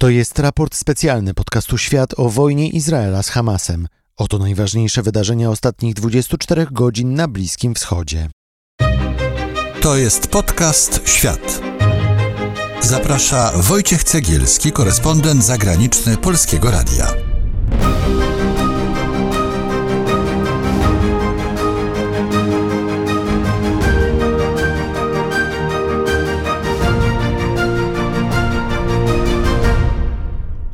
To jest raport specjalny podcastu Świat o wojnie Izraela z Hamasem. Oto najważniejsze wydarzenia ostatnich 24 godzin na Bliskim Wschodzie. To jest podcast Świat. Zaprasza Wojciech Cegielski, korespondent zagraniczny Polskiego Radia.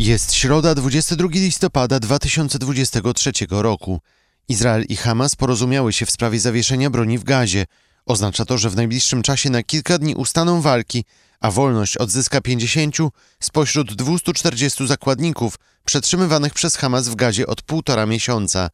Jest środa 22 listopada 2023 roku. Izrael i Hamas porozumiały się w sprawie zawieszenia broni w gazie. Oznacza to, że w najbliższym czasie na kilka dni ustaną walki, a wolność odzyska 50 spośród 240 zakładników przetrzymywanych przez Hamas w gazie od półtora miesiąca.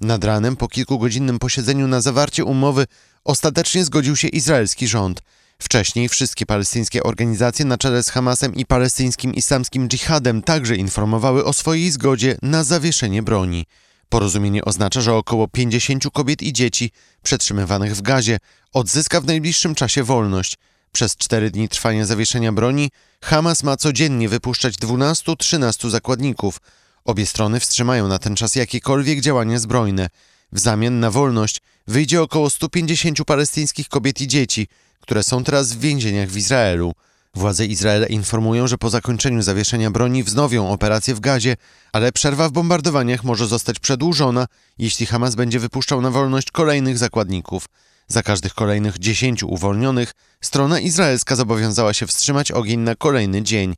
Nad ranem, po kilkugodzinnym posiedzeniu na zawarcie umowy, ostatecznie zgodził się izraelski rząd – Wcześniej wszystkie palestyńskie organizacje na czele z Hamasem i palestyńskim islamskim dżihadem także informowały o swojej zgodzie na zawieszenie broni. Porozumienie oznacza, że około 50 kobiet i dzieci przetrzymywanych w gazie odzyska w najbliższym czasie wolność. Przez cztery dni trwania zawieszenia broni Hamas ma codziennie wypuszczać 12-13 zakładników. Obie strony wstrzymają na ten czas jakiekolwiek działania zbrojne. W zamian na wolność wyjdzie około 150 palestyńskich kobiet i dzieci, które są teraz w więzieniach w Izraelu. Władze Izraela informują, że po zakończeniu zawieszenia broni wznowią operację w Gazie, ale przerwa w bombardowaniach może zostać przedłużona, jeśli Hamas będzie wypuszczał na wolność kolejnych zakładników. Za każdych kolejnych dziesięciu uwolnionych strona izraelska zobowiązała się wstrzymać ogień na kolejny dzień.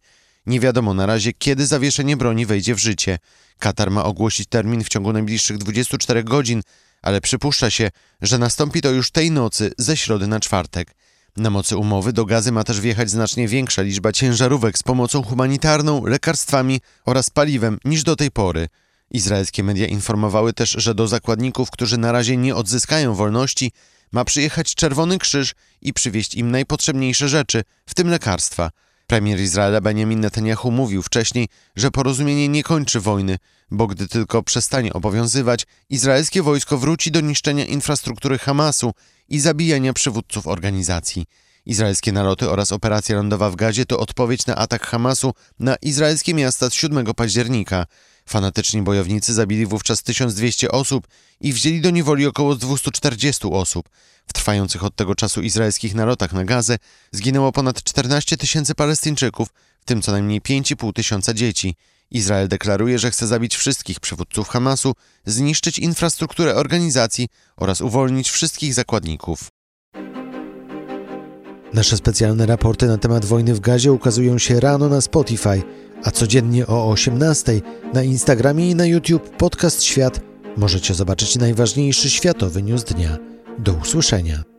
Nie wiadomo na razie, kiedy zawieszenie broni wejdzie w życie. Katar ma ogłosić termin w ciągu najbliższych 24 godzin, ale przypuszcza się, że nastąpi to już tej nocy ze środy na czwartek. Na mocy umowy do gazy ma też wjechać znacznie większa liczba ciężarówek z pomocą humanitarną, lekarstwami oraz paliwem niż do tej pory. Izraelskie media informowały też, że do zakładników, którzy na razie nie odzyskają wolności, ma przyjechać Czerwony Krzyż i przywieźć im najpotrzebniejsze rzeczy, w tym lekarstwa. Premier Izraela Benjamin Netanyahu mówił wcześniej, że porozumienie nie kończy wojny, bo gdy tylko przestanie obowiązywać, izraelskie wojsko wróci do niszczenia infrastruktury Hamasu i zabijania przywódców organizacji. Izraelskie naloty oraz operacja lądowa w Gazie to odpowiedź na atak Hamasu na izraelskie miasta z 7 października. Fanatyczni bojownicy zabili wówczas 1200 osób i wzięli do niewoli około 240 osób. W trwających od tego czasu izraelskich nalotach na Gazę zginęło ponad 14 tysięcy Palestyńczyków, w tym co najmniej 5,5 tysiąca dzieci. Izrael deklaruje, że chce zabić wszystkich przywódców Hamasu, zniszczyć infrastrukturę organizacji oraz uwolnić wszystkich zakładników. Nasze specjalne raporty na temat wojny w Gazie ukazują się rano na Spotify, a codziennie o 18 na Instagramie i na YouTube Podcast Świat możecie zobaczyć najważniejszy światowy news dnia. Do usłyszenia.